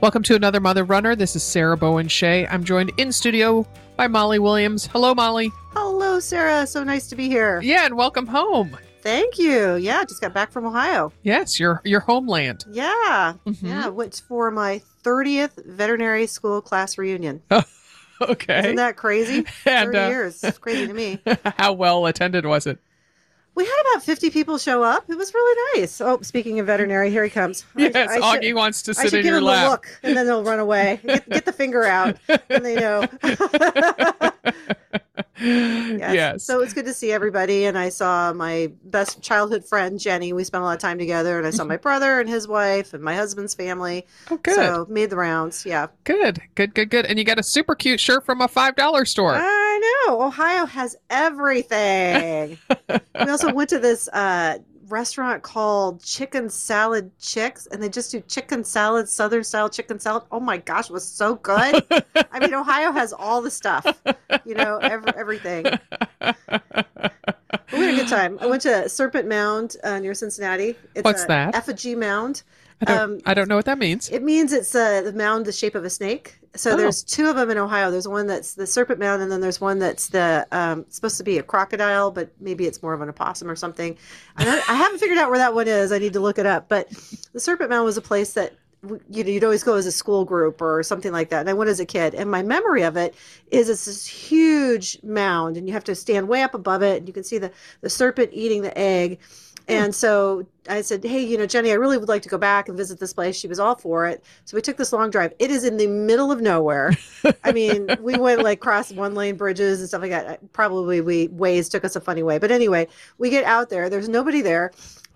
Welcome to another Mother Runner. This is Sarah Bowen Shea. I'm joined in studio by Molly Williams. Hello, Molly. Hello, Sarah. So nice to be here. Yeah, and welcome home. Thank you. Yeah, just got back from Ohio. Yes, your your homeland. Yeah. Mhm. Yeah, went for my 30th veterinary school class reunion. Okay. Isn't that crazy? And, 30 uh, years. It's crazy to me. How well attended was it? We had about 50 people show up. It was really nice. Oh, speaking of veterinary, here he comes. Yes, I Augie should- wants to I sit should in give your him lap. a look, and then they'll run away. Get, get the finger out, and they know. yes. So it's good to see everybody. And I saw my best childhood friend, Jenny. We spent a lot of time together. And I saw mm-hmm. my brother and his wife and my husband's family. oh, good. So made the rounds. Yeah. good. Good. Good. Good. And you got a super cute shirt from a five dollar store. I Ohio has everything. we also went to this uh, restaurant called Chicken Salad Chicks, and they just do chicken salad, Southern style chicken salad. Oh my gosh, it was so good. I mean, Ohio has all the stuff, you know, ev- everything. But we had a good time. I went to Serpent Mound uh, near Cincinnati. It's What's that? Effigy mound. I don't. um, I don't know what that means. It means it's uh, the mound the shape of a snake. So Oh. there's two of them in Ohio. There's one that's the serpent mound, and then there's one that's the um, supposed to be a crocodile, but maybe it's more of an opossum or something. I, I haven't figured out where that one is. I need to look it up. But the serpent mound was a place that you know you'd always go as a school group or something like that. And I went as a kid, and my memory of it is it's this huge mound, and you have to stand way up above it, and you can see the the serpent eating the egg. And so I said, Hey, you know, Jenny, I really would like to go back and visit this place. She was all for it. So we took this long drive. It is in the middle of nowhere. I mean, we went like cross one lane bridges and stuff like that. Probably Waze took us a funny way. But anyway, we get out there. There's nobody there.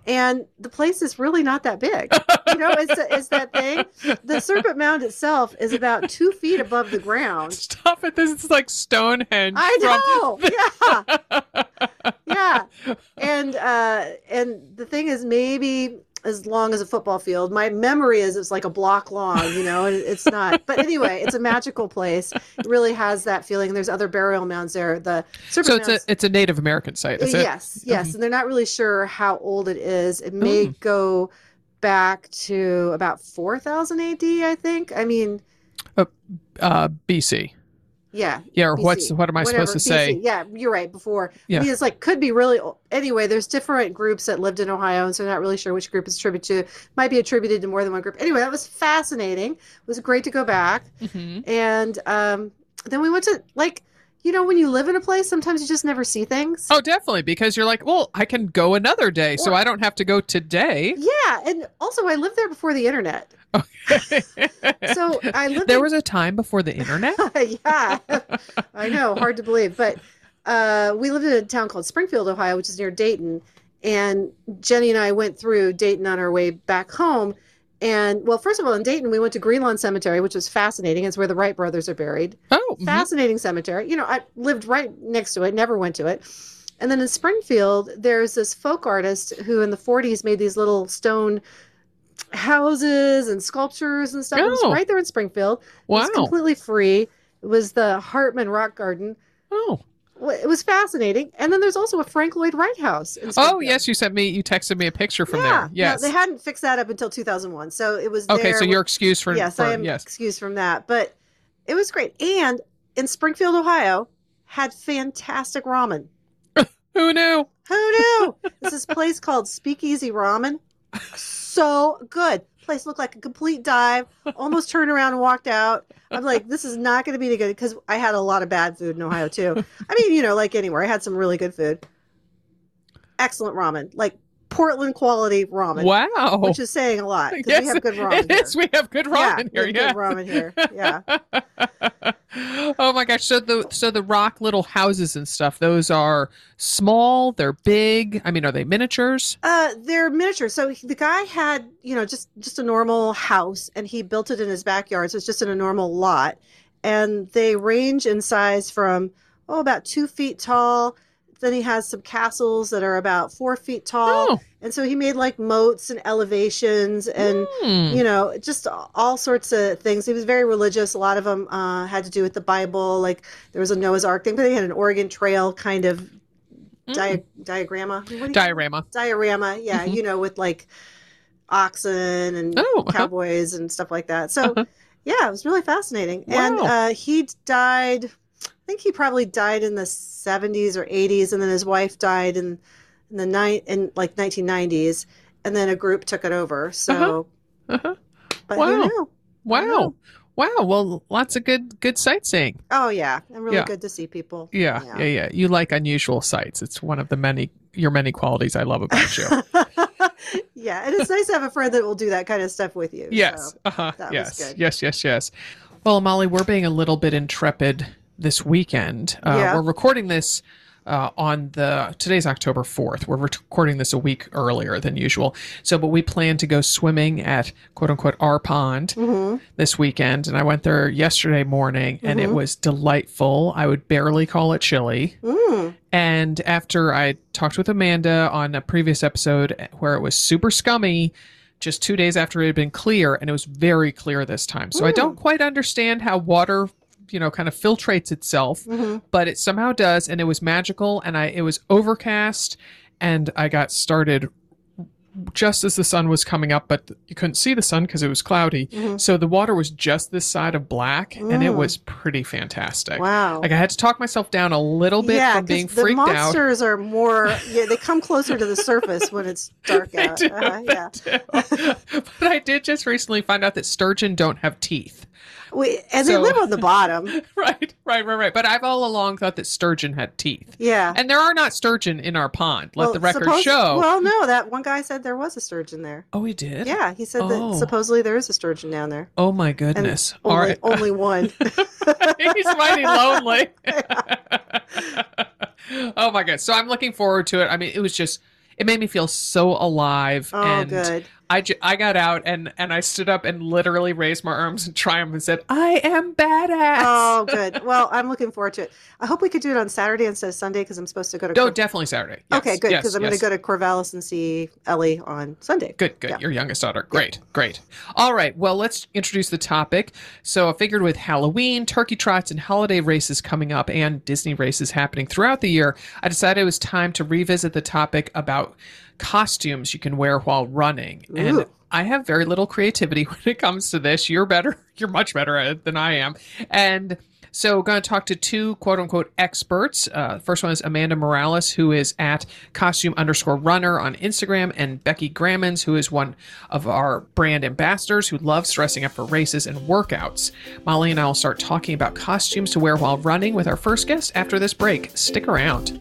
And the place is really not that big. You know, it's, it's that thing. The Serpent Mound itself is about two feet above the ground. Stop it! This is like Stonehenge. I from- know. Yeah. Yeah. And uh and the thing is maybe as long as a football field. My memory is it's like a block long, you know, and it's not. But anyway, it's a magical place. It really has that feeling. There's other burial mounds there. The serpent So it's a it's a Native American site, is it? yes, yes, and they're not really sure how old it is. It may Mm. go back to about 4000 AD, I think. I mean, Uh, BC. Yeah, Yeah. Or BC, what's what am I whatever, supposed to say? Yeah, you're right. Before, Yeah. I mean, it's like could be really. old. Anyway, there's different groups that lived in Ohio, and so not really sure which group it's attributed to. Might be attributed to more than one group. Anyway, that was fascinating. It was great to go back, hmm and um, then we went to like, you know, when you live in a place, sometimes you just never see things. Oh, definitely, because you're like, well, I can go another day, so I don't have to go today. Yeah, and also I lived there before the internet, so I lived. there in- was a time before the internet. yeah, I know, hard to believe, but uh, we lived in a town called Springfield, Ohio, which is near Dayton. And Jenny and I went through Dayton on our way back home. And well, first of all, in Dayton, we went to Greenlawn Cemetery, which was fascinating. It's where the Wright brothers are buried. Oh, mhm. Fascinating cemetery. You know, I lived right next to it, never went to it. And then in Springfield, there's this folk artist who in the 40s made these little stone houses and sculptures and stuff. It was Oh. right there in Springfield. It was completely free. It was the Hartman Rock Garden. Oh, It was fascinating. And then there's also a Frank Lloyd Wright house. in oh yes, you sent me. You texted me a picture from yeah. there. No, they hadn't fixed that up until 2001. So it was okay, so you're excused for. yes, for I am yes. excused from that. But it was great. And in Springfield, Ohio, had fantastic ramen. Who knew? Who knew? this is place called Speakeasy Ramen. So good. Place looked like a complete dive. Almost turned around and walked out. I'm like, this is not going to be good because I had a lot of bad food in Ohio too. I mean, you know, like anywhere, I had some really good food. Excellent ramen, like Portland quality ramen. Wow. Which is saying a lot because Yes, we have good ramen. Is. We have good ramen yeah, here. we Yeah. good ramen here. Yeah. oh my gosh. So the so the rock little houses and stuff, those are small, they're big. I mean, are they miniatures? Uh, they're miniatures. So the guy had, you know, just just a normal house, and he built it in his backyard. So it's just in a normal lot, and they range in size from oh about two feet tall. Then he has some castles that are about four feet tall, Oh. and so he made like moats and elevations and Hmm. you know just all sorts of things. He was very religious. A lot of them uh, had to do with the Bible. Like there was a Noah's Ark thing, but they had an Oregon Trail kind of dia- diagramma. What do you- Diorama. diorama yeah Mhm. you know with like oxen and Oh, uh-huh. cowboys and stuff like that so Uh-huh. yeah it was really fascinating and Wow. uh, he died think he probably died in the 70s or 80s and then his wife died in, in the night in like 1990s and then a group took it over so Uh-huh. but Wow. Wow. Wow. Well, lots of good good sightseeing. oh yeah and really Yeah. good to see people Yeah, yeah, yeah, You like unusual sights. It's one of the many your many qualities I love about you. yeah and it's nice to have a friend that will do that kind of stuff with you yes. so. Uh-huh. that was yes. good. Yes, yes, yes. Well, Molly, we're being a little bit intrepid this weekend. Uh, Yeah. We're recording this uh, on the today's October 4th. We're recording this a week earlier than usual. So, but we plan to go swimming at quote unquote our pond Mhm. this weekend. And I went there yesterday morning and it Mhm. was delightful. I would barely call it chilly. Mm. And after I talked with Amanda on a previous episode where it was super scummy, just two days after it had been clear, and it was very clear this time. So I don't quite understand how water, you know, kind of filtrates itself, Mhm. but it somehow does, and it was magical. And I it was overcast, and I got started just as the sun was coming up, but you couldn't see the sun because it was cloudy. Mhm. So the water was just this side of black, and it Mm. was pretty fantastic. wow Like I had to talk myself down a little bit from being the freaked out. monsters are more. Yeah, they come closer to the surface when it's dark out. do, Uh-huh, yeah, but I did just recently find out that sturgeon don't have teeth. We, and they live on the bottom. Right, right, right, right. But I've all along thought that sturgeon had teeth. Yeah. And there are not sturgeon in our pond. Let Well, the record suppose- show. Well, no, that one guy said there was a sturgeon there. oh, he did? Yeah, he said Oh. that supposedly there is a sturgeon down there. Oh my And goodness. only, all right. only one. He's mighty lonely. oh my god. So I'm looking forward to it. I mean, it was just it made me feel so alive Oh, and good. I, got out and and I stood up and literally raised my arms in triumph and said, "I am badass." Oh, good. Well, I'm looking forward to it. I hope we could do it on Saturday instead of Sunday because I'm supposed to go to. No, Cor- definitely Saturday. Yes, okay, good yes, because I'm yes. going to go to Corvallis and see Ellie on Sunday. Good, good. Yeah. Your youngest daughter. Great, great. All right. Well, let's introduce the topic. So, I figured with Halloween, turkey trots, and holiday races coming up, and Disney races happening throughout the year, I decided it was time to revisit the topic about costumes you can wear while running. And I have very little creativity when it comes to this. You're better. You're much better at it than I am. And so, we're going to talk to two quote unquote experts. Uh, first one is Amanda Morales, who is at costume underscore runner on Instagram, and Becky Grammons, who is one of our brand ambassadors who loves dressing up for races and workouts. Molly and I will start talking about costumes to wear while running with our first guest after this break. Stick around.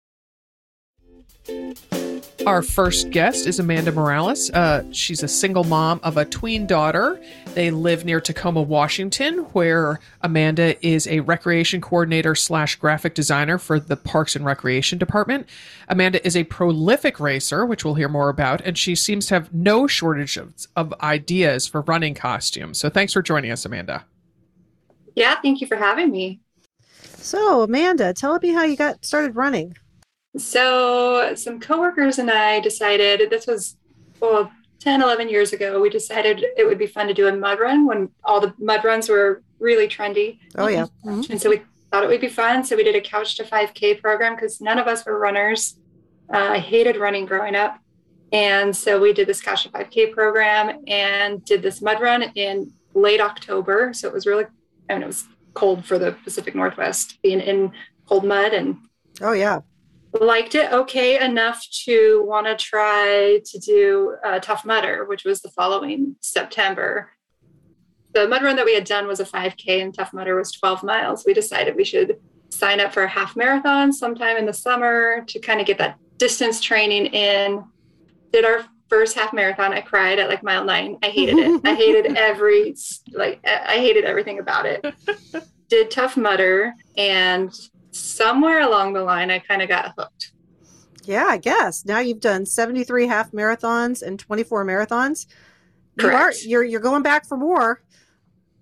Our first guest is Amanda Morales. Uh, she's a single mom of a tween daughter. They live near Tacoma, Washington, where Amanda is a recreation coordinator slash graphic designer for the Parks and Recreation Department. Amanda is a prolific racer, which we'll hear more about, and she seems to have no shortage of, of ideas for running costumes. So thanks for joining us, Amanda. Yeah, thank you for having me. So, Amanda, tell me how you got started running. So, some coworkers and I decided this was, well, 10, 11 years ago, we decided it would be fun to do a mud run when all the mud runs were really trendy. Oh, yeah. Mm-hmm. And so we thought it would be fun. So we did a couch to 5K program because none of us were runners. Uh, I hated running growing up. And so we did this couch to 5K program and did this mud run in late October. So it was really, I mean, it was cold for the Pacific Northwest being in cold mud and Oh, yeah liked it okay enough to want to try to do a Tough Mudder, which was the following September. The mud run that we had done was a 5K and Tough Mudder was 12 miles. We decided we should sign up for a half marathon sometime in the summer to kind of get that distance training in. Did our first half marathon. I cried at like mile nine. I hated it. I hated every, like, I hated everything about it. Did Tough Mudder and somewhere along the line, I kind of got hooked. Yeah, I guess. Now you've done 73 half marathons and 24 marathons. Correct. You are, you're, you're going back for more.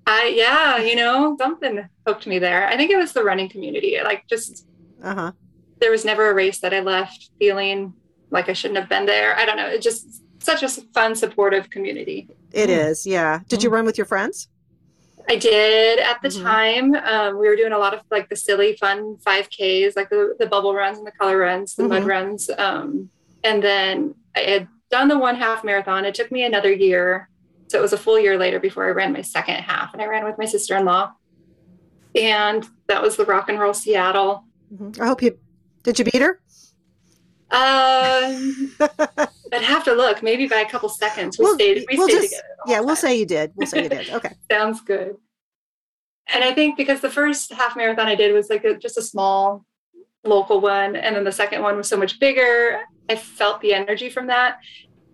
I, yeah, you know, something hooked me there. I think it was the running community. Like, just, uh huh. There was never a race that I left feeling like I shouldn't have been there. I don't know. It just such a fun, supportive community. It mm. is, yeah. Did mm. you run with your friends? I did at the mm-hmm. time. Um, we were doing a lot of like the silly, fun 5Ks, like the, the bubble runs and the color runs, the mm-hmm. mud runs. Um, and then I had done the one half marathon. It took me another year. So it was a full year later before I ran my second half. And I ran with my sister in law. And that was the rock and roll Seattle. Mm-hmm. I hope you did you beat her? Um, I'd have to look. Maybe by a couple seconds. We we'll, stayed. We we'll stayed just, together. Yeah, we'll say you did. We'll say you did. Okay. Sounds good. And I think because the first half marathon I did was like a, just a small local one, and then the second one was so much bigger. I felt the energy from that.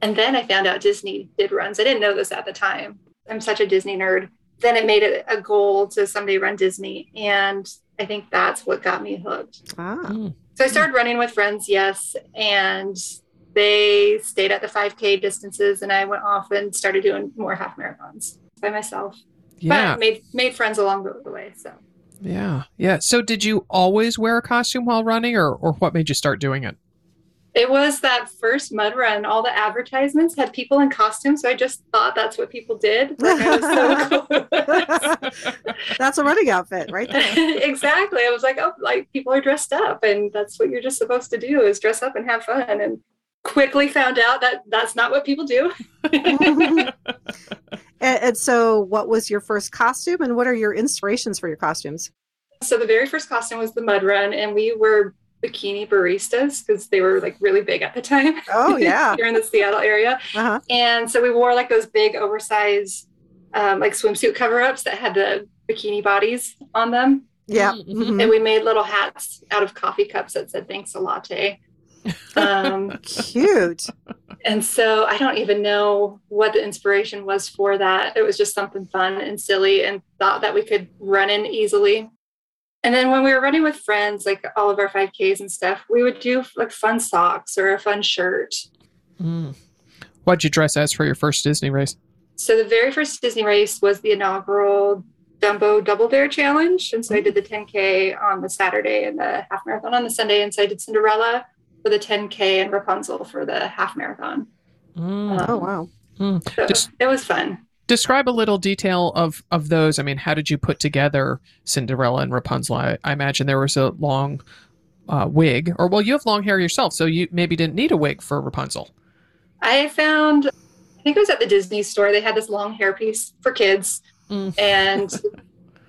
And then I found out Disney did runs. I didn't know this at the time. I'm such a Disney nerd. Then it made it a goal to someday run Disney. And I think that's what got me hooked. Ah. Mm. So I started running with friends, yes, and they stayed at the 5K distances, and I went off and started doing more half marathons by myself. Yeah, but made made friends along the way. So yeah, yeah. So did you always wear a costume while running, or or what made you start doing it? It was that first mud run. All the advertisements had people in costumes, so I just thought that's what people did. Like so cool. that's a running outfit, right there. exactly. I was like, oh, like people are dressed up, and that's what you're just supposed to do is dress up and have fun. And quickly found out that that's not what people do. and, and so, what was your first costume, and what are your inspirations for your costumes? So the very first costume was the mud run, and we were bikini baristas because they were like really big at the time. Oh yeah, here in the Seattle area. Uh-huh. And so we wore like those big oversized um, like swimsuit cover-ups that had the bikini bodies on them. Yeah, mm-hmm. and we made little hats out of coffee cups that said "Thanks a latte." Um, Cute. And so I don't even know what the inspiration was for that. It was just something fun and silly, and thought that we could run in easily. And then when we were running with friends, like all of our 5Ks and stuff, we would do like fun socks or a fun shirt. Mm. What'd you dress as for your first Disney race? So the very first Disney race was the inaugural Dumbo Double Dare Challenge. And so I did the 10K on the Saturday and the half marathon on the Sunday. And so I did Cinderella for the 10K and Rapunzel for the half marathon. Mm. Um, oh, wow. Mm. So Just- it was fun describe a little detail of of those i mean how did you put together cinderella and rapunzel i, I imagine there was a long uh, wig or well you have long hair yourself so you maybe didn't need a wig for rapunzel i found i think it was at the disney store they had this long hairpiece for kids mm. and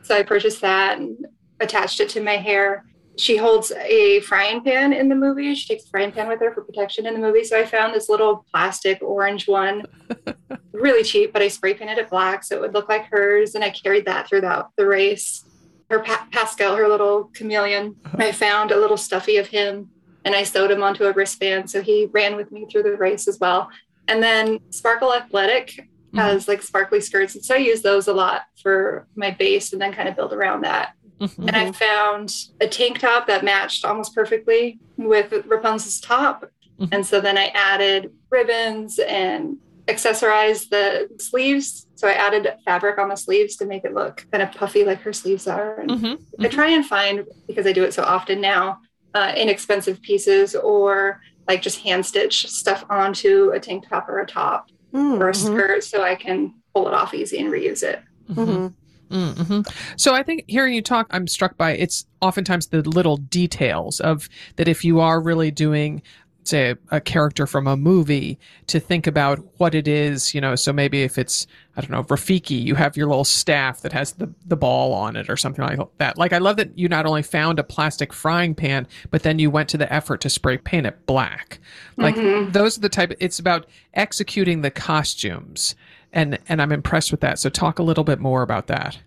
so i purchased that and attached it to my hair she holds a frying pan in the movie. She takes a frying pan with her for protection in the movie. So I found this little plastic orange one, really cheap, but I spray painted it black so it would look like hers. And I carried that throughout the race. Her pa- Pascal, her little chameleon, uh-huh. I found a little stuffy of him and I sewed him onto a wristband. So he ran with me through the race as well. And then Sparkle Athletic mm-hmm. has like sparkly skirts. And so I use those a lot for my base and then kind of build around that. Mhm. And I found a tank top that matched almost perfectly with Rapunzel's top. Mhm. And so then I added ribbons and accessorized the sleeves. So I added fabric on the sleeves to make it look kind of puffy like her sleeves are. And Mhm. I try and find, because I do it so often now, uh, inexpensive pieces or like just hand stitch stuff onto a tank top or a top Mm, or a mhm, skirt so I can pull it off easy and reuse it. Mhm. Mhm. hmm So I think hearing you talk, I'm struck by it's oftentimes the little details of that. If you are really doing, say, a character from a movie, to think about what it is, you know. So maybe if it's, I don't know, Rafiki, you have your little staff that has the the ball on it or something like that. Like I love that you not only found a plastic frying pan, but then you went to the effort to spray paint it black. Like Mhm. those are the type. It's about executing the costumes. And, and I'm impressed with that. So talk a little bit more about that.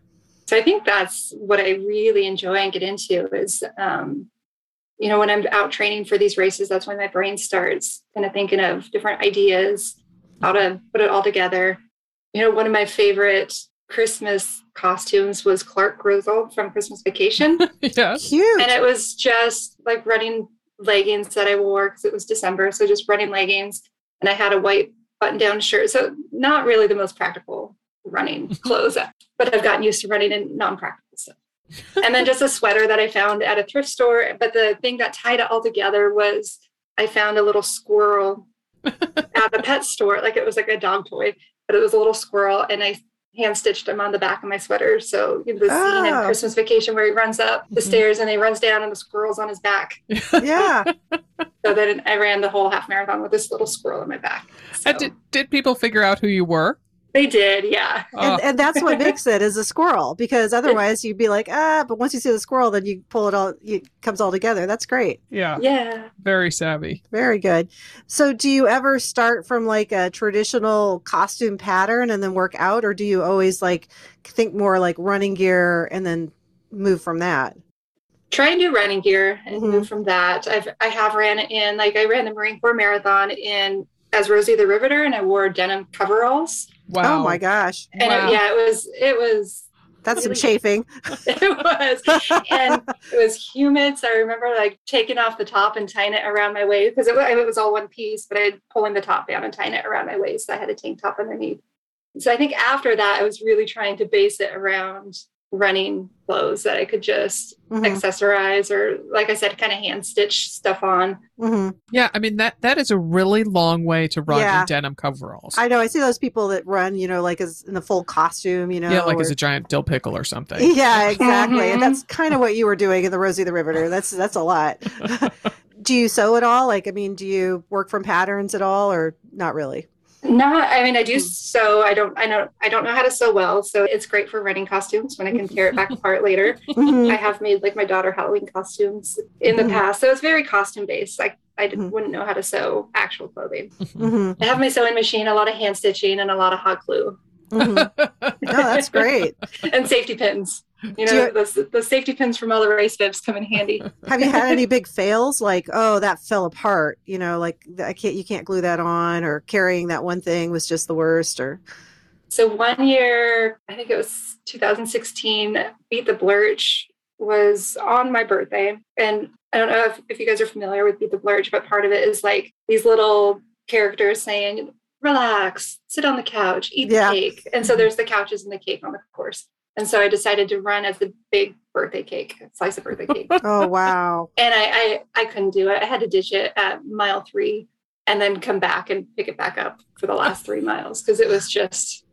So I think that's what I really enjoy and get into is, um, you know, when I'm out training for these races, that's when my brain starts kind of thinking of different ideas, how to put it all together. You know, one of my favorite Christmas costumes was Clark Griswold from Christmas Vacation. yes. Cute. and it was just like running leggings that I wore because it was December. So just running leggings. And I had a white button down shirt. So not really the most practical running clothes, but I've gotten used to running in non practical stuff. and then just a sweater that I found at a thrift store. But the thing that tied it all together was I found a little squirrel at a pet store. Like it was like a dog toy, but it was a little squirrel. And I hand stitched them on the back of my sweater. So you know, the scene in Oh. Christmas Vacation where he runs up the Mhm. stairs and he runs down and the squirrel's on his back. yeah. So then I ran the whole half marathon with this little squirrel on my back. So And did, did people figure out who you were? They did, yeah. Oh, And, and that's what makes it is a squirrel because otherwise you'd be like ah but once you see the squirrel then you pull it all it comes all together that's great yeah, Yeah. very savvy. very good so do you ever start from like a traditional costume pattern and then work out or do you always like think more like running gear and then move from that Try and do running gear and Mhm. move from that. I've I have ran in like I ran the Marine Corps marathon in as Rosie the Riveter and I wore denim coveralls. Wow. oh my gosh And Wow. it, yeah, it was it was that's some chafing it was and it was humid. So I remember like taking off the top and tying it around my waist because it, wa- it was all one piece, but I had pulling the top down and tying it around my waist. I had a tank top underneath. So I think after that, I was really trying to base it around running clothes that I could just Mhm, accessorize or, like I said, kind of hand stitch stuff on. mhm. Yeah, I mean that that is a really long way to run Yeah. in denim coveralls. i know i see those people that run you know like as in the full costume you know yeah, like or- as a giant dill pickle or something. Yeah, exactly. And Mhm. that's kind of what you were doing in the Rosie the Riveter. That's that's a lot. do you sew at all? Like, I mean, do you work from patterns at all, or not really? Not, I mean, I do Hmm. sew. I don't, I know, I don't know how to sew well. So it's great for running costumes when I can tear it back apart later. Mhm. I have made like my daughter Halloween costumes in the Mhm. past. So it's very costume based. Like I wouldn't know how to sew actual clothing. I have my sewing machine, a lot of hand stitching, and a lot of hot glue Mhm. No, that's great. and safety pins. You know, you- the, the safety pins from all the race bibs come in handy. Have you had any big fails? Like, oh, that fell apart. You know, like I can't, you can't glue that on, or carrying that one thing was just the worst, or So one year, I think it was 2016, Beat the Blerch was on my birthday. And I don't know if, if you guys are familiar with Beat the Blerch, but part of it is like these little characters saying, relax, sit on the couch, eat Yeah. the cake. And so there's the couches and the cake on the course. And so I decided to run as the big birthday cake, slice of birthday cake. oh wow, and I, I I couldn't do it. I had to ditch it at mile three and then come back and pick it back up for the last three miles because it was just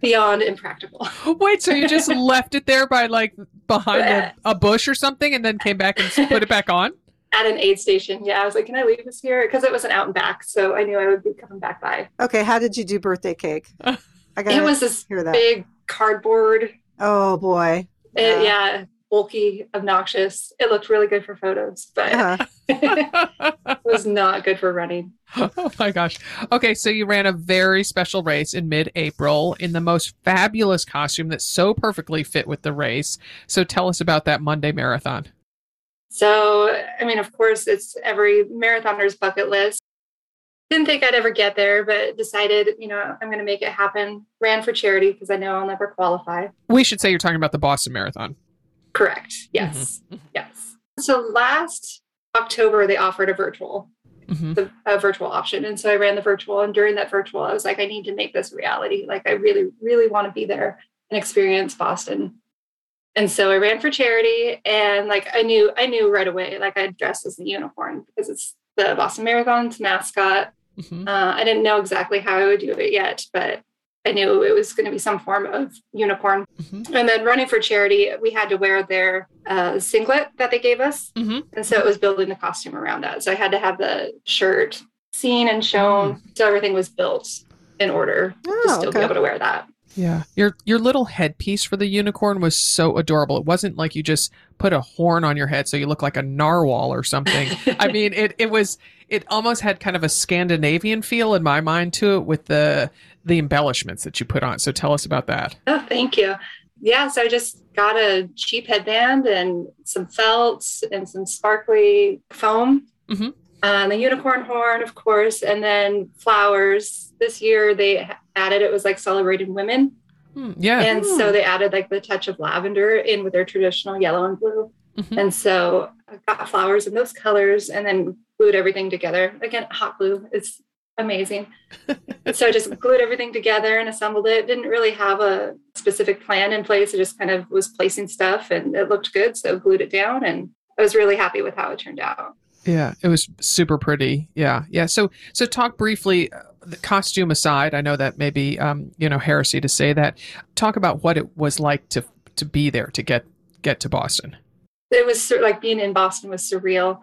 beyond impractical. Wait, so you just left it there by like behind a, a bush or something, and then came back and put it back on? At an aid station, yeah, I was like, "Can I leave this here?" Because it was an out and back, so I knew I would be coming back by. okay. How did you do birthday cake? I got It was this hear that. big cardboard, Oh boy, uh, Yeah. yeah, bulky, obnoxious. It looked really good for photos, but Uh-huh. it was not good for running. oh my gosh. Okay, so you ran a very special race in mid April in the most fabulous costume that so perfectly fit with the race. So tell us about that Monday marathon. So, I mean, of course, it's every marathoner's bucket list. Didn't think I'd ever get there, but decided, you know, I'm going to make it happen. Ran for charity because I know I'll never qualify. We should say you're talking about the Boston Marathon. Correct. Yes. Yes. So last October, they offered a virtual, hmm the, a virtual option. And so I ran the virtual. And during that virtual, I was like, I need to make this reality. Like, I really, really want to be there and experience Boston. And so I ran for charity. And like, I knew, I knew right away, like, I dressed as the unicorn because it's the Boston Marathon's mascot. hmm Uh, I didn't know exactly how I would do it yet, but I knew it was going to be some form of unicorn. hmm And then running for charity, we had to wear their uh, singlet that they gave us. hmm And so it was building the costume around that. So I had to have the shirt seen and shown. So everything was built in order to Oh, still be able to wear that. Yeah. Your your little headpiece for the unicorn was so adorable. It wasn't like you just put a horn on your head so you look like a narwhal or something. I mean, it it was it almost had kind of a Scandinavian feel in my mind to it with the the embellishments that you put on. So tell us about that. Oh, thank you. Yeah, so I just got a cheap headband and some felts and some sparkly foam. Mhm. Uh, the unicorn horn, of course, and then flowers. This year they added it was like celebrating women. Hmm, yeah. And so they added like the touch of lavender in with their traditional yellow and blue. Mhm. And so I got flowers in those colors and then glued everything together. Again, hot glue is amazing. so I just glued everything together and assembled it. Didn't really have a specific plan in place. I just kind of was placing stuff and it looked good. So glued it down and I was really happy with how it turned out. Yeah, it was super pretty. Yeah, yeah. So, so talk briefly. The costume aside, I know that may be, um, you know, heresy to say that. Talk about what it was like to to be there to get get to Boston. it was sur- like being in Boston was surreal.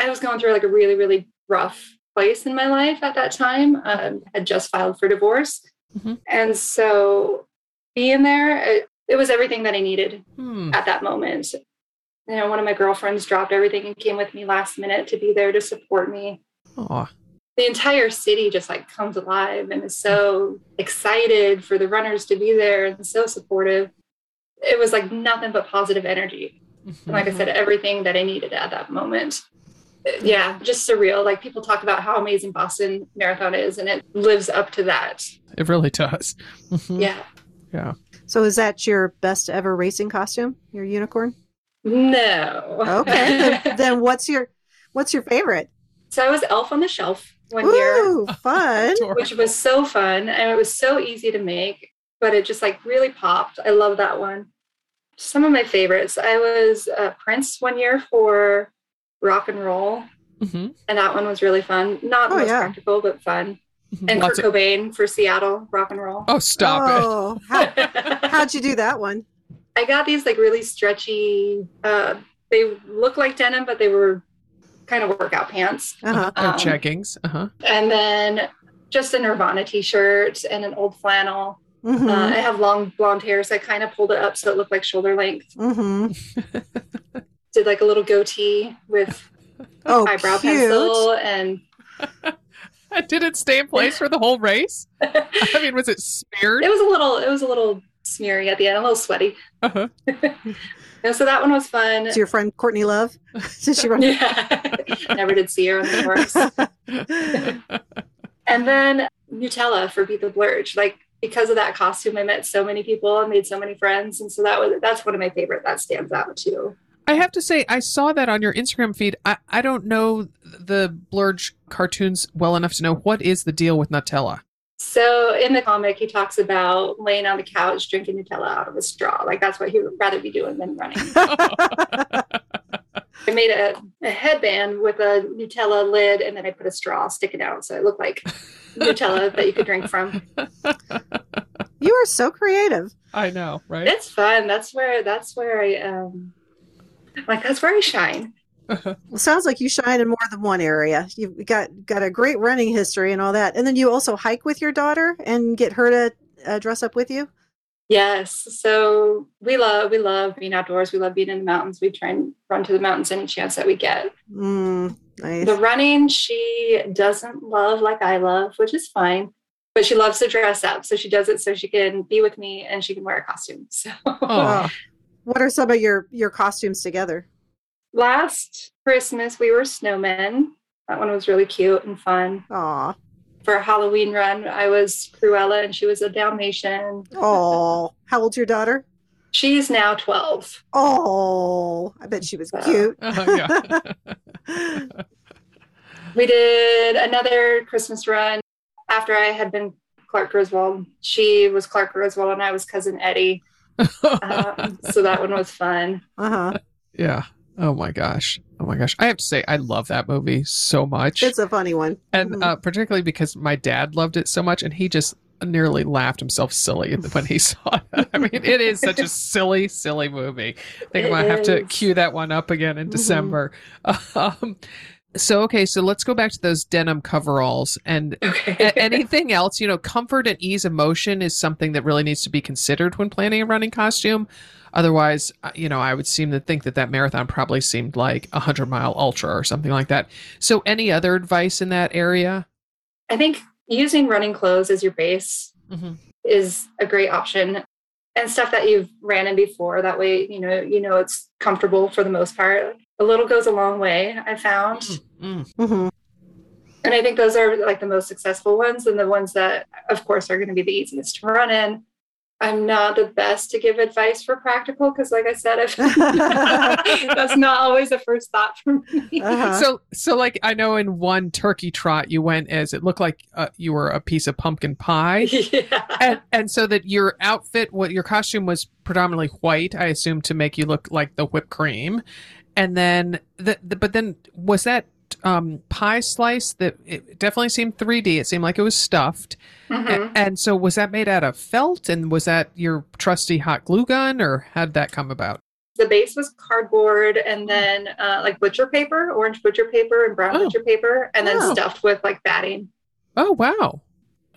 I was going through like a really, really rough place in my life at that time. Um, had just filed for divorce, Mhm. and so being there, it, it was everything that I needed Hmm. at that moment. You know, one of my girlfriends dropped everything and came with me last minute to be there to support me. Aw. The entire city just like comes alive and is so excited for the runners to be there and so supportive. It was like nothing but positive energy. And like I said, everything that I needed at that moment. Yeah, just surreal. Like people talk about how amazing Boston Marathon is, and it lives up to that. It really does. Mhm. Yeah. Yeah. So is that your best ever racing costume? Your unicorn? No. Okay. then, then what's your what's your favorite? so I was Elf on the Shelf one year, fun. which was so fun, and it was so easy to make, but it just like really popped. I love that one. Some of my favorites. I was uh, Prince one year for rock and roll, hmm and that one was really fun. Not the Oh, most yeah. practical, but fun. And Lots Kurt of, Cobain for Seattle rock and roll. oh, stop it. oh, how, how'd you do that one? I got these like really stretchy. Uh, they look like denim, but they were kind of workout pants. Uh-huh. Um, jeggings. Uh huh. And then just a Nirvana t-shirt and an old flannel. hmm Uh, I have long blonde hair, so I kind of pulled it up so it looked like shoulder length. hmm Did like a little goatee with Oh, eyebrow cute. pencil, and Did it stay in place for the whole race? I mean, was it smeared? it was a little, it was a little smeary at the end, a little sweaty. Uh-huh. And so that one was fun. Is your friend Courtney Love? Did she run? Yeah, never did see her on the course. And then Nutella for Beat the Blerch. Like because of that costume, I met so many people and made so many friends. And so that was that's one of my favorite that stands out too. I have to say, I saw that on your Instagram feed. I, I don't know the Blerch cartoons well enough to know what is the deal with Nutella. So in the comic, he talks about laying on the couch drinking Nutella out of a straw. Like that's what he would rather be doing than running. I made a, a headband with a Nutella lid and then I put a straw sticking out. So it looked like Nutella that you could drink from. You are so creative. I know, right? It's fun. That's where that's where I um like that's where I shine. Well, sounds like you shine in more than one area. You've got got a great running history and all that, and then you also hike with your daughter and get her to uh, dress up with you. Yes. So we love we love being outdoors. We love being in the mountains. We try and run to the mountains any chance that we get. Mm, nice. The running she doesn't love like I love, which is fine. But she loves to dress up. So she does it so she can be with me and she can wear a costume. So Oh, Oh. What are some of your your costumes together? Last Christmas we were snowmen. That one was really cute and fun. Aw. For a Halloween run, I was Cruella and she was a Dalmatian. Oh, how old's your daughter? She's now 12. Oh, I bet she was Wow. cute. Oh, yeah. We did another Christmas run after I had been Clark Griswold. She was Clark Griswold and I was cousin Eddie. Um, so that one was fun. Uh huh. yeah. Oh my gosh. Oh my gosh. I have to say, I love that movie so much. It's a funny one. and Mhm. uh, particularly because my dad loved it so much and he just nearly laughed himself silly when he saw it. I mean, it is such a silly, silly movie. I think I It might have to cue that one up again in Mhm. December. Um, so, okay, so let's go back to those denim coveralls and Okay. anything else. You know, comfort and ease of motion is something that really needs to be considered when planning a running costume. Otherwise, uh, you know, I would seem to think that that marathon probably seemed like a hundred mile ultra or something like that. So, any other advice in that area? I think using running clothes as your base Mhm. is a great option and stuff that you've ran in before. That way, you know, you know it's comfortable for the most part. A little goes a long way, I found. Mm. hmm And I think those are like the most successful ones and the ones that, of course, are going to be the easiest to run in. I'm not the best to give advice for practical because, like I said, I've, that's not always the first thought for me. Uh-huh. So, so like I know in one turkey trot you went as it looked like uh, you were a piece of pumpkin pie, yeah. and and so that your outfit, what your costume was predominantly white, I assume to make you look like the whipped cream, and then the, the but then was that um pie slice that it definitely seemed 3D. It seemed like it was stuffed, A- Mhm. and so was that made out of felt, and was that your trusty hot glue gun, or how did that come about? The base was cardboard and then uh, like butcher paper, orange butcher paper and brown Oh. butcher paper, and then Oh. stuffed with like batting. Oh wow,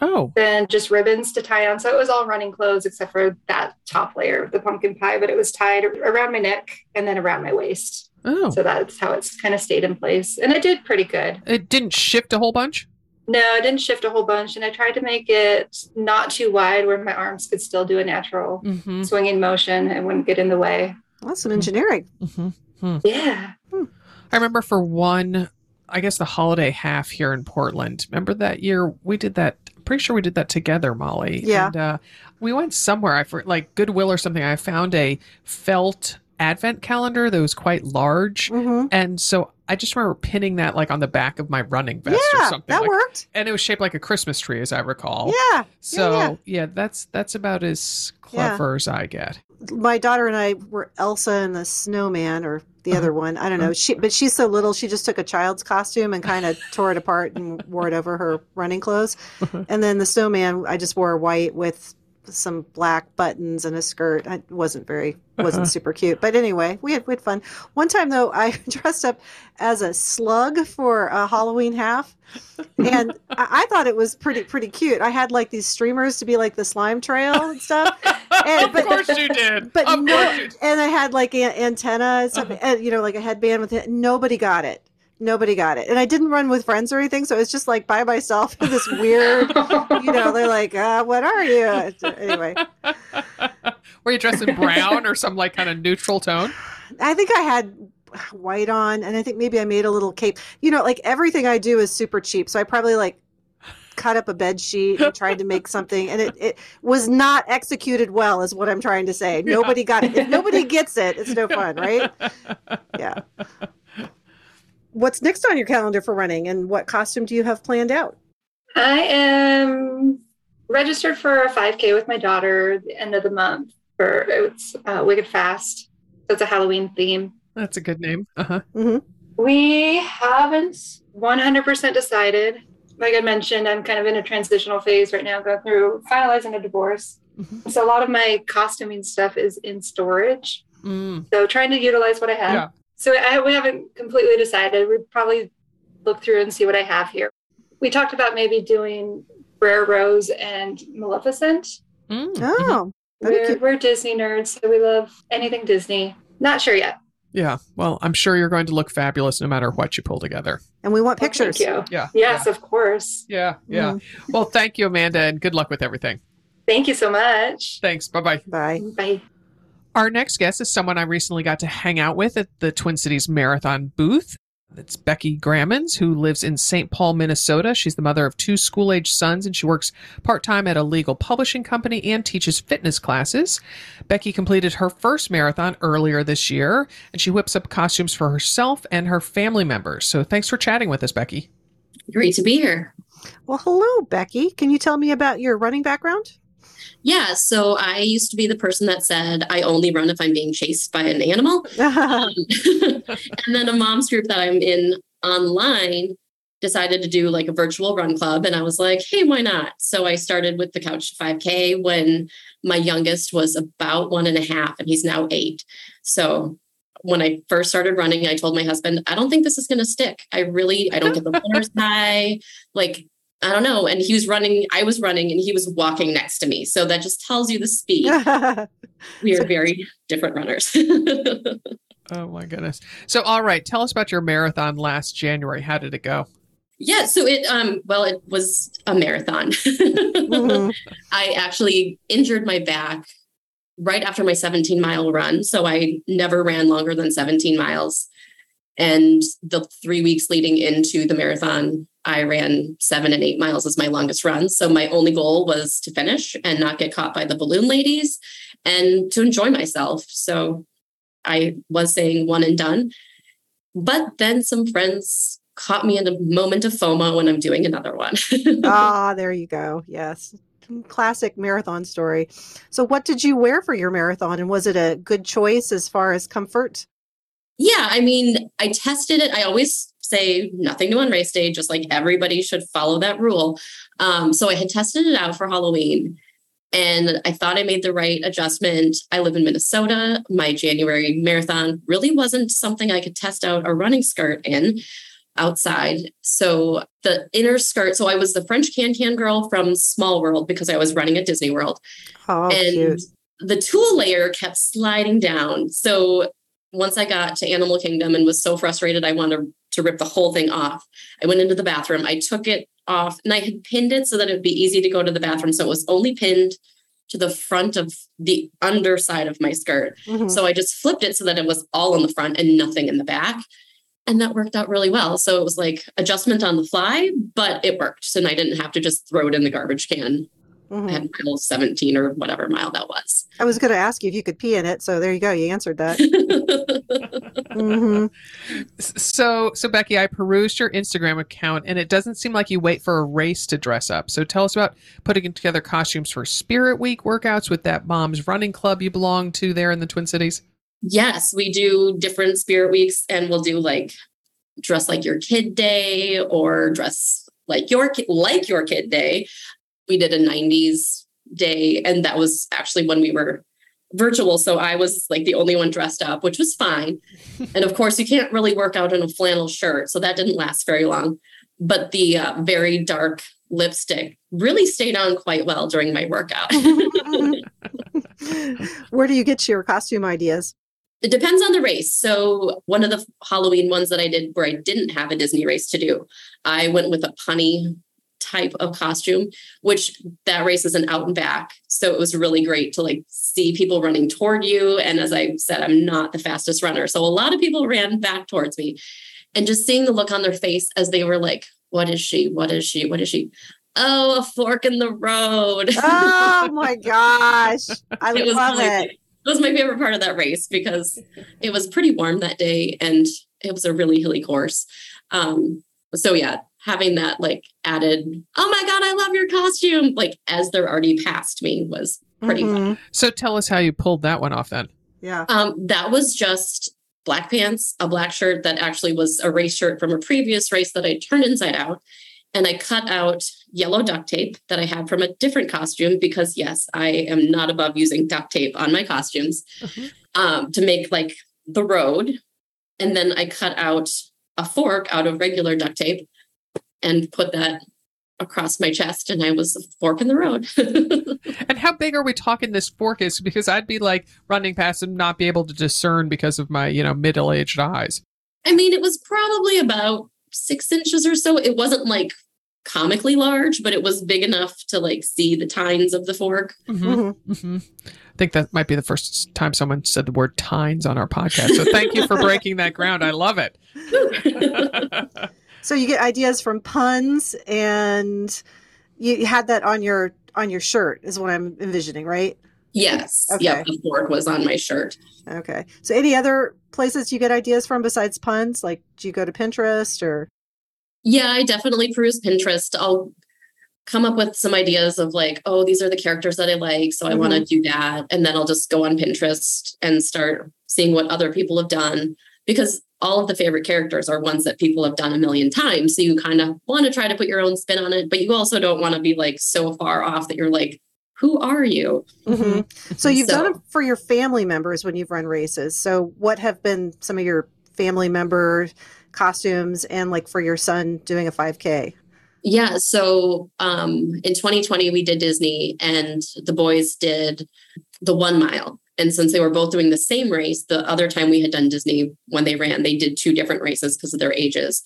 oh Then just ribbons to tie on. So it was all running clothes except for that top layer of the pumpkin pie, but it was tied around my neck and then around my waist. oh. So that's how it's kind of stayed in place. And it did pretty good. It didn't shift a whole bunch. No, I didn't shift a whole bunch. And I tried to make it not too wide where my arms could still do a natural Mm-hmm. swinging motion and wouldn't get in the way. That's some engineering. Mm-hmm. Yeah. I remember for one, I guess the holiday half here in Portland. Remember that year we did that? Pretty sure we did that together, Molly. Yeah. And uh, we went somewhere. I for like Goodwill or something. I found a felt advent calendar that was quite large, hmm and so I just remember pinning that like on the back of my running vest or something. that like, worked. And it was shaped like a Christmas tree, as I recall. Yeah. So yeah. yeah, that's that's about as clever as I get. My daughter and I were Elsa and the snowman or the Uh-huh. other one. I don't know. She but she's so little she just took a child's costume and kind of tore it apart and wore it over her running clothes. Uh-huh. And then the snowman I just wore white with some black buttons and a skirt. It wasn't very wasn't Uh-huh. super cute. But anyway, we had we had fun. One time though, I dressed up as a slug for a Halloween half. And I, I thought it was pretty pretty cute. I had like these streamers to be like the slime trail and stuff. And- of but- course you did. But of no, course you did. and I had like an antenna and stuff, Uh-huh. and, you know, like a headband with it. Nobody got it. Nobody got it. And I didn't run with friends or anything, so it was just like by myself. this weird, you know. They're like, uh, "What are you?" Anyway, Were you dressed in brown or some like kind of neutral tone? I think I had white on, and I think maybe I made a little cape. You know, like everything I do is super cheap, so I probably like cut up a bed sheet and tried to make something and it, it was not executed well is what i'm trying to say nobody got it if nobody gets it it's no fun right yeah. What's next on your calendar for running, and what costume do you have planned out? I am registered for a 5K with my daughter the end of the month for it's uh, Wicked Fast. So it's a Halloween theme. That's a good name. Uh-huh. We haven't 100% decided. Like I mentioned, I'm kind of in a transitional phase right now, going through finalizing a divorce. Mhm. So a lot of my costuming stuff is in storage. Mm. So trying to utilize what I have. Yeah. So I, we haven't completely decided. We'd probably look through and see what I have here. We talked about maybe doing Briar Rose and Maleficent. Mm. Oh, We're, we're Disney nerds, so we love anything Disney. Not sure yet. Yeah. Well, I'm sure you're going to look fabulous no matter what you pull together. And we want Well, pictures. thank you. Yeah. Yes, of course. Yeah. Yeah. Well, thank you, Amanda, and good luck with everything. Thank you so much. Thanks. Bye-bye. bye. Bye. Bye. Our next guest is someone I recently got to hang out with at the Twin Cities Marathon booth. It's Becky Grammons, who lives in St. Paul, Minnesota. She's the mother of two school age sons, and she works part time at a legal publishing company and teaches fitness classes. Becky completed her first marathon earlier this year, and she whips up costumes for herself and her family members. So thanks for chatting with us, Becky. Great to be here. Well, hello, Becky. Can you tell me about your running background? Yeah, so I used to be the person that said I only run if I'm being chased by an animal. Um, and then a mom's group that I'm in online decided to do like a virtual run club. And I was like, hey, why not? So I started with the Couch to 5K when my youngest was about one and a half, and he's now eight. So when I first started running, I told my husband, I don't think this is going to stick. I really, I don't get the runners high. Like, I don't know. And he was running, I was running, and he was walking next to me. So that just tells you the speed. We are very different runners. Oh, my goodness. So, all right, tell us about your marathon last January. How did it go? yeah. So it, um, well, it was a marathon. Mhm. I actually injured my back right after my 17 mile run. So I never ran longer than 17 miles. And the three weeks leading into the marathon, I ran seven and eight miles as my longest run. So my only goal was to finish and not get caught by the balloon ladies and to enjoy myself. So I was saying one and done. But then some friends caught me in a moment of FOMO when I'm doing another one. ah, there you go. Yes. Classic marathon story. So, what did you wear for your marathon? And was it a good choice as far as comfort? Yeah, I mean, I tested it. I always say nothing new on race day, just like everybody should follow that rule. Um, so I had tested it out for Halloween and I thought I made the right adjustment. I live in Minnesota. My January marathon really wasn't something I could test out a running skirt in outside. So the inner skirt, so I was the French can can girl from Small World because I was running at Disney World Oh, and cute. the tulle layer kept sliding down. So once I got to Animal Kingdom and was so frustrated, I wanted to rip the whole thing off. I went into the bathroom. I took it off and I had pinned it so that it would be easy to go to the bathroom. So it was only pinned to the front of the underside of my skirt. Mhm. So I just flipped it so that it was all in the front and nothing in the back. And that worked out really well. So it was like adjustment on the fly, but it worked. So I didn't have to just throw it in the garbage can Mhm. at mile 17 or whatever mile that was. I was going to ask you if you could pee in it. So, there you go. You answered that. hmm So, so Becky, I perused your Instagram account, and it doesn't seem like you wait for a race to dress up. So, tell us about putting together costumes for Spirit Week workouts with that mom's running club you belong to there in the Twin Cities. yes, we do different spirit weeks and we'll do like dress like your kid day or dress like your like your kid day. We did a 90s day and that was actually when we were virtual so I was like the only one dressed up which was fine. and of course you can't really work out in a flannel shirt so that didn't last very long. But the uh, very dark lipstick really stayed on quite well during my workout. Where do you get your costume ideas? It depends on the race. So one of the Halloween ones that I did where I didn't have a Disney race to do, I went with a punny type of costume, which that race is an out and back. So it was really great to like see people running toward you. And as I said, I'm not the fastest runner. So a lot of people ran back towards me and just seeing the look on their face as they were like, what is she? What is she? What is she? Oh, a fork in the road. Oh my gosh. I it love really- it. It was my favorite part of that race because it was pretty warm that day and it was a really hilly course. Um, so yeah, having that like added, oh my god, I love your costume, like as they're already past me was pretty fun. Mhm. So, tell us how you pulled that one off then. Yeah. Um, that was just black pants, a black shirt that actually was a race shirt from a previous race that I turned inside out. And I cut out yellow duct tape that I had from a different costume because, yes, I am not above using duct tape on my costumes um, to make like the road. And then I cut out a fork out of regular duct tape and put that across my chest and I was a fork in the road. and how big are we talking this fork is? Because I'd be like running past and not be able to discern because of my, you know, middle aged eyes. I mean, it was probably about six inches or so. It wasn't like comically large, but it was big enough to like see the tines of the fork. Mm-hmm. Mm-hmm. I think that might be the first time someone said the word tines on our podcast. So thank you for breaking that ground. I love it. so you get ideas from puns and you had that on your on your shirt is what I'm envisioning, right? Yes. Okay. Yep. The fork was on my shirt. Okay. So any other places you get ideas from besides puns? Like do you go to Pinterest or yeah, I definitely peruse Pinterest. I'll come up with some ideas of like, oh, these are the characters that I like. So I mm-hmm. want to do that. And then I'll just go on Pinterest and start seeing what other people have done because all of the favorite characters are ones that people have done a million times. So you kind of want to try to put your own spin on it, but you also don't want to be like so far off that you're like, who are you? Mm-hmm. So you've so, done it for your family members when you've run races. So what have been some of your family member costumes and like for your son doing a 5K? Yeah. So um, in 2020, we did Disney and the boys did the one mile. And since they were both doing the same race, the other time we had done Disney when they ran, they did two different races because of their ages.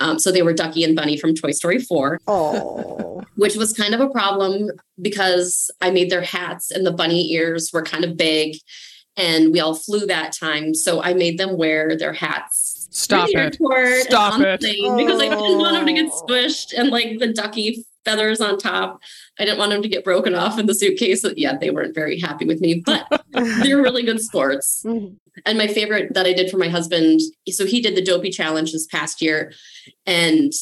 Um, so they were Ducky and Bunny from Toy Story 4. Oh. Which was kind of a problem because I made their hats and the bunny ears were kind of big and we all flew that time. So I made them wear their hats. Stop it! Stop it! Because I didn't want them to get oh. squished and like the ducky feathers on top. I didn't want them to get broken off in the suitcase. Yeah, they weren't very happy with me, but they're really good sports. Mm-hmm. And my favorite that I did for my husband, so he did the Dopey Challenge this past year, and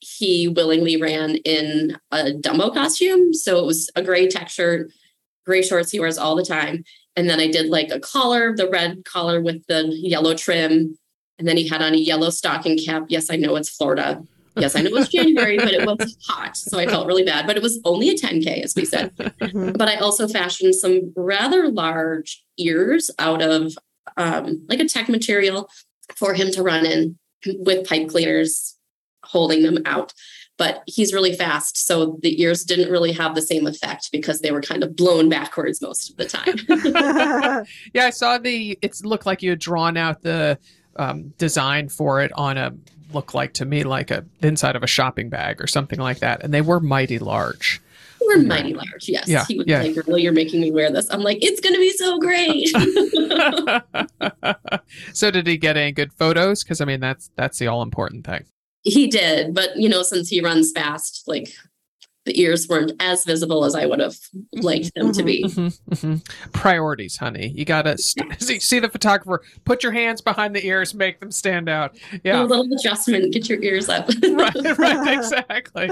he willingly ran in a Dumbo costume. So it was a gray tech shirt, gray shorts he wears all the time. And then I did like a collar, the red collar with the yellow trim. And then he had on a yellow stocking cap. Yes, I know it's Florida. Yes, I know it was January, but it was hot. So I felt really bad. But it was only a 10K, as we said. Mm-hmm. But I also fashioned some rather large ears out of um, like a tech material for him to run in with pipe cleaners holding them out but he's really fast. So the ears didn't really have the same effect because they were kind of blown backwards most of the time. yeah, I saw the, it looked like you had drawn out the um, design for it on a, look like to me like a the inside of a shopping bag or something like that. And they were mighty large. They were mighty large, yes. Yeah, he was yeah. like, girl, you're making me wear this. I'm like, it's going to be so great. so did he get any good photos? Because I mean, that's, that's the all important thing. He did, but you know, since he runs fast, like the ears weren't as visible as I would have liked them to be. Mm-hmm, mm-hmm. Priorities, honey. You gotta st- see the photographer. Put your hands behind the ears, make them stand out. Yeah, a little adjustment. Get your ears up. right, right, exactly.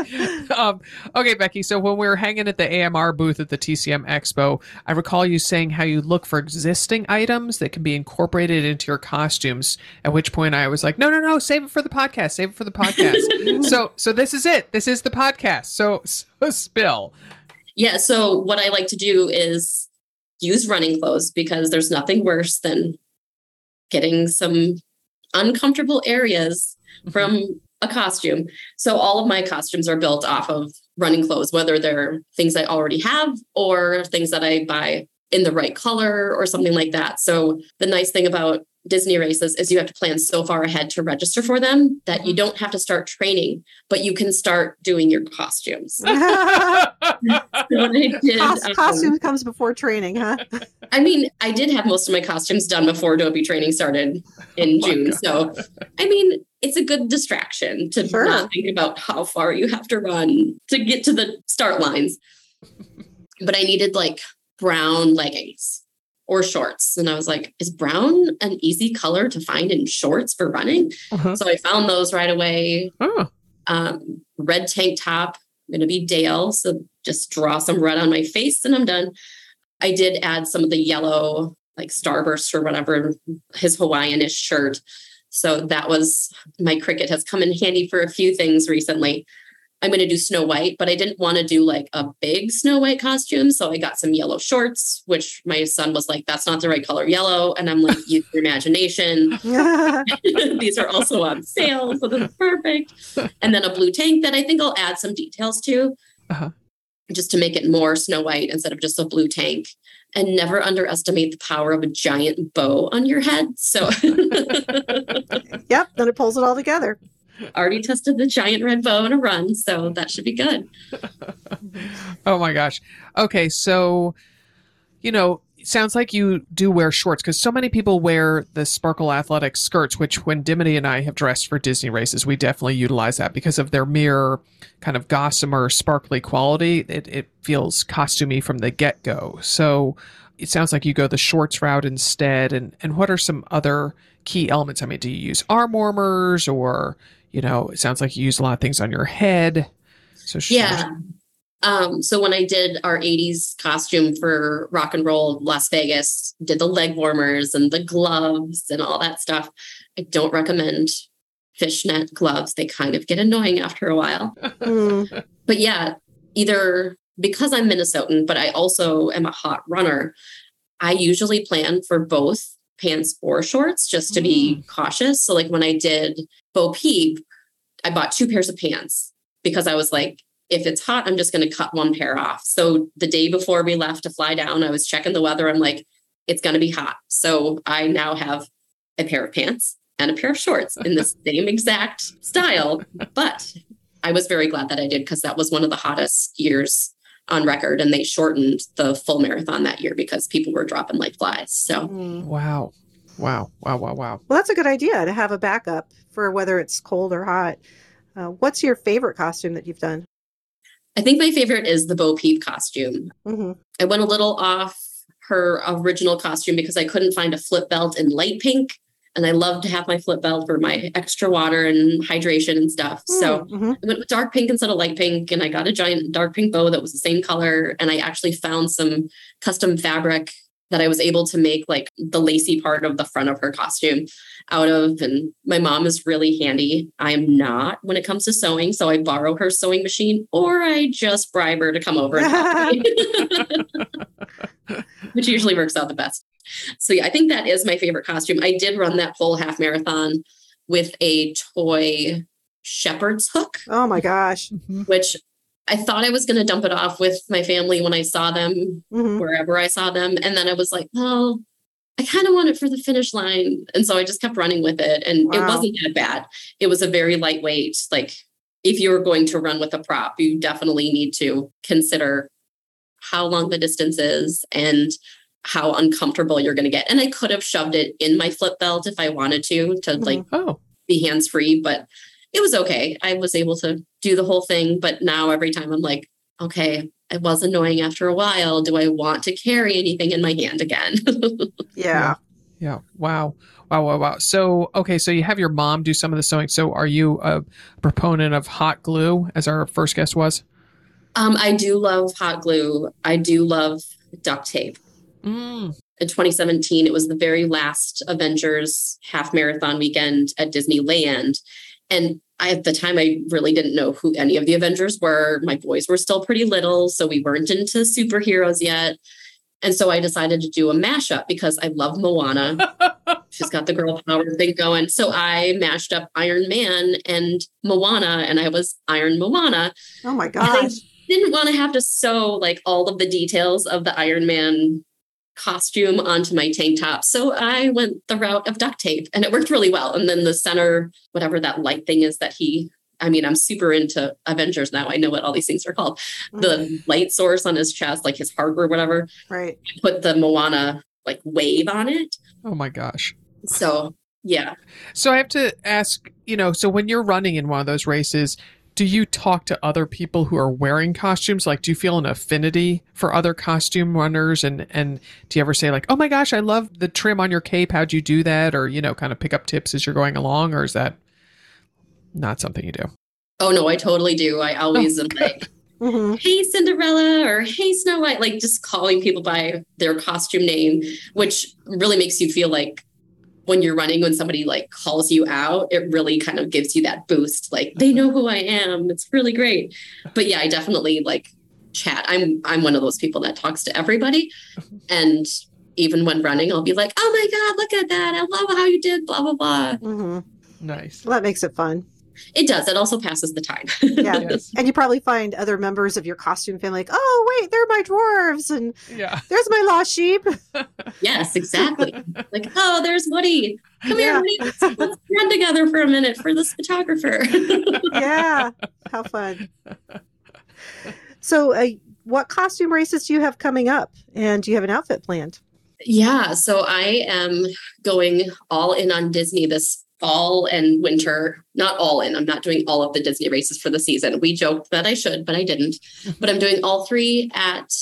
Um, okay, Becky. So when we were hanging at the AMR booth at the TCM Expo, I recall you saying how you look for existing items that can be incorporated into your costumes. At which point I was like, no, no, no, save it for the podcast. Save it for the podcast. so, so this is it. This is the podcast. So spill. Yeah. So what I like to do is use running clothes because there's nothing worse than getting some uncomfortable areas mm-hmm. from a costume. So all of my costumes are built off of running clothes, whether they're things I already have or things that I buy in the right color or something like that. So the nice thing about Disney races is you have to plan so far ahead to register for them that you mm-hmm. don't have to start training, but you can start doing your costumes. so did, Cost, um, costume comes before training, huh? I mean, I did have most of my costumes done before Dopey training started in oh June. God. So, I mean, it's a good distraction to sure. not think about how far you have to run to get to the start lines. But I needed like brown leggings or shorts. And I was like, is brown an easy color to find in shorts for running? Uh-huh. So I found those right away. Oh. Um, red tank top, I'm going to be Dale. So just draw some red on my face and I'm done. I did add some of the yellow, like starburst or whatever, his Hawaiian-ish shirt. So that was my Cricut has come in handy for a few things recently. I'm going to do Snow White, but I didn't want to do like a big Snow White costume. So I got some yellow shorts, which my son was like, that's not the right color yellow. And I'm like, use your imagination. These are also on sale. So this is perfect. And then a blue tank that I think I'll add some details to. Uh-huh. Just to make it more Snow White instead of just a blue tank. And never underestimate the power of a giant bow on your head. So, yep, then it pulls it all together. Already tested the giant red bow in a run, so that should be good. Oh my gosh. Okay, so you know, sounds like you do wear shorts because so many people wear the sparkle athletic skirts, which when Dimity and I have dressed for Disney races, we definitely utilize that because of their mere kind of gossamer, sparkly quality. It, it feels costumey from the get go. So it sounds like you go the shorts route instead. And, and what are some other key elements? I mean, do you use arm warmers or, you know, it sounds like you use a lot of things on your head. So Yeah. Um, so when I did our 80s costume for rock and roll Las Vegas, did the leg warmers and the gloves and all that stuff. I don't recommend fishnet gloves. They kind of get annoying after a while. Mm. But yeah, either because I'm Minnesotan, but I also am a hot runner, I usually plan for both pants or shorts just to be mm. cautious. So like when I did Bo Peep, I bought two pairs of pants because I was like, if it's hot, I'm just going to cut one pair off. So the day before we left to fly down, I was checking the weather. I'm like, it's going to be hot. So I now have a pair of pants and a pair of shorts in the same exact style. But I was very glad that I did because that was one of the hottest years on record. And they shortened the full marathon that year because people were dropping like flies. So Mm. Wow. Wow. Wow. Wow. Wow. Well, that's a good idea to have a backup for whether it's cold or hot. Uh, what's your favorite costume that you've done? I think my favorite is the Bo Peep costume. hmm I went a little off her original costume because I couldn't find a flip belt in light pink. And I love to have my flip belt for my extra water and hydration and stuff. So hmm I went with dark pink instead of light pink, and I got a giant dark pink bow that was the same color. And I actually found some custom fabric that I was able to make like the lacy part of the front of her costume out of. And my mom is really handy. I am not when it comes to sewing. So I borrow her sewing machine or I just bribe her to come over and help me, which usually works out the best. So yeah, I think that is my favorite costume. I did run that whole half marathon with a toy shepherd's hook Oh my gosh. which I thought I was going to dump it off with my family when I saw them, hmm wherever I saw them. And then I was like, well, I kind of want it for the finish line. And so I just kept running with it. And it wasn't that bad. It was a very lightweight, like, if you're going to run with a prop, you definitely need to consider how long the distance is and how uncomfortable you're going to get. And I could have shoved it in my flip belt if I wanted to, to like Oh, be hands free, but it was okay. I was able to do the whole thing. But now every time I'm like, okay, it was annoying after a while. Do I want to carry anything in my hand again? Yeah. yeah. Wow. Wow. Wow. Wow. So, okay. So you have your mom do some of the sewing. So are you a proponent of hot glue, as our first guest was? um, I do love hot glue. I do love duct tape. Mm. In 2017, it was the very last Avengers half marathon weekend at Disneyland. And I, at the time, I really didn't know who any of the Avengers were. My boys were still pretty little, so we weren't into superheroes yet. And so I decided to do a mashup because I love Moana. She's got the girl power thing going. So I mashed up Iron Man and Moana, and I was Iron Moana. Oh my I gosh. didn't want to have to sew like all of the details of the Iron Man costume onto my tank top. So I went the route of duct tape and it worked really well. And then the center, whatever that light thing is that he, I mean, I'm super into Avengers now. I know what all these things are called. Mhm. The light source on his chest, like his heart or whatever, Right. put the Moana like wave on it. Oh my gosh. So yeah. So I have to ask, you know, so when you're running in one of those races, do you talk to other people who are wearing costumes? Like, do you feel an affinity for other costume runners? And and do you ever say like, "Oh my gosh, I love the trim on your cape. How'd you do that?" Or you know, kind of pick up tips as you're going along, or is that not something you do? Oh no, I totally do. I always am like, hmm hey Cinderella or hey Snow White, like just calling people by their costume name, which really makes you feel like when you're running, when somebody like calls you out, it really kind of gives you that boost. Like they know who I am. It's really great. But yeah, I definitely like chat. I'm I'm one of those people that talks to everybody. And even when running, I'll be like, oh my God, look at that. I love how you did blah blah blah. hmm Nice. Well, that makes it fun. It does. It also passes the time. Yeah. Yes. And you probably find other members of your costume family like, oh, wait, they're my dwarves. And Yeah. there's my lost sheep. yes, exactly. Like, oh, there's Woody. Come Yeah. here, Woody. Let's, let's run together for a minute for this photographer. yeah. How fun. So, uh, what costume races do you have coming up? And do you have an outfit planned? Yeah, so I am going all in on Disney this fall and winter. Not all in. I'm not doing all of the Disney races for the season. We joked that I should, but I didn't. but I'm doing all three at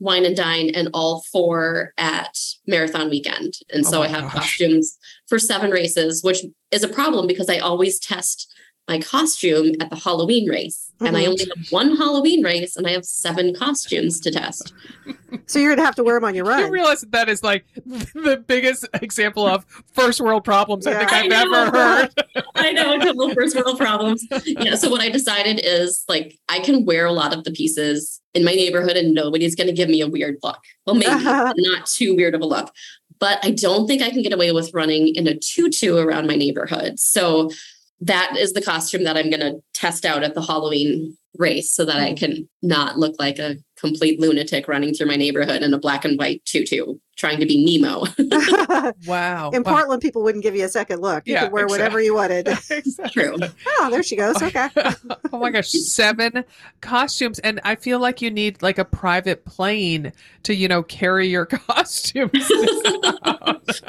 Wine and Dine and all four at Marathon Weekend. And Oh so I have gosh. costumes for seven races, which is a problem because I always test my costume at the Halloween race. And I only have one Halloween race and I have seven costumes to test. So, you're going to have to wear them on your You run. realize that that is like the biggest example of first world problems I think I've I know. ever heard. I know a couple of first world problems. Yeah. So what I decided is like I can wear a lot of the pieces in my neighborhood and nobody's gonna give me a weird look. Well, maybe but not too weird of a look. But I don't think I can get away with running in a tutu around my neighborhood. So that is the costume that I'm gonna test out at the Halloween race so that I mm. can not look like a complete lunatic running through my neighborhood in a black and white tutu, trying to be Nemo. Wow. In Wow. Portland, people wouldn't give you a second look. You Yeah, could wear whatever you wanted. Exactly. True. oh, there she goes. Okay. oh my gosh, seven costumes. And I feel like you need like a private plane to, you know, carry your costumes.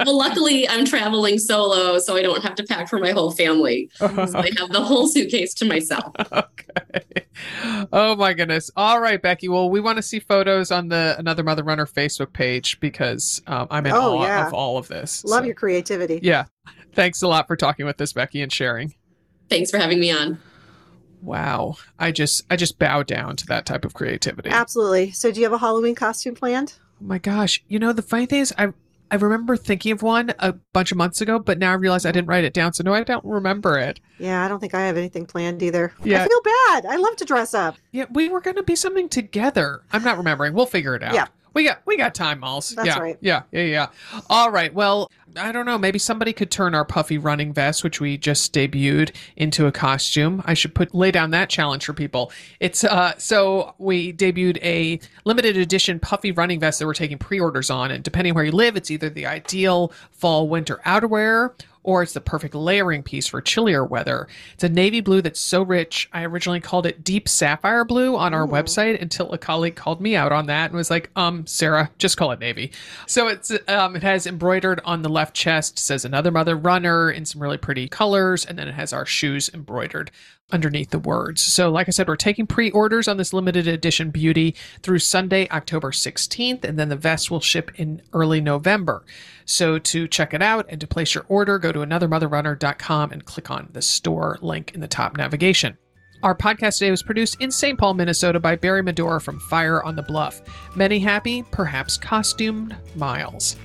well, luckily I'm traveling solo, so I don't have to pack for my whole family. So I have the whole suitcase to myself. okay. Oh my goodness. All right, Becky. Well, we want to see photos on the Another Mother Runner Facebook page because um, I'm in Oh, awe yeah. of all of this. Love So, your creativity. Yeah. Thanks a lot for talking with us, Becky, and sharing. Thanks for having me on. Wow. I just I just bow down to that type of creativity. Absolutely. So, do you have a Halloween costume planned? Oh my gosh. You know, the funny thing is I I remember thinking of one a bunch of months ago, but now I realize I didn't write it down, so no, I don't remember it. Yeah, I don't think I have anything planned either. Yeah. I feel bad. I love to dress up. Yeah, we were gonna be something together. I'm not remembering. We'll figure it out. Yeah. We got we got time, Malls. That's yeah, right. Yeah, yeah, yeah. All right. Well, I don't know. Maybe somebody could turn our puffy running vest, which we just debuted, into a costume. I should put lay down that challenge for people. It's uh so we debuted a limited edition puffy running vest that we're taking pre-orders on, and depending where you live, it's either the ideal fall winter outerwear or it's the perfect layering piece for chillier weather. It's a navy blue that's so rich. I originally called it deep sapphire blue on our website until a colleague called me out on that and was like, "Um, Sarah, just call it navy." So it's um, it has embroidered on the left chest says another mother runner in some really pretty colors, and then it has our shoes embroidered underneath the words. So, like I said, we're taking pre orders on this limited edition beauty through Sunday, October 16th, and then the vest will ship in early November. So, to check it out and to place your order, go to anothermotherrunner.com and click on the store link in the top navigation. Our podcast today was produced in St. Paul, Minnesota by Barry Medora from Fire on the Bluff. Many happy, perhaps costumed miles.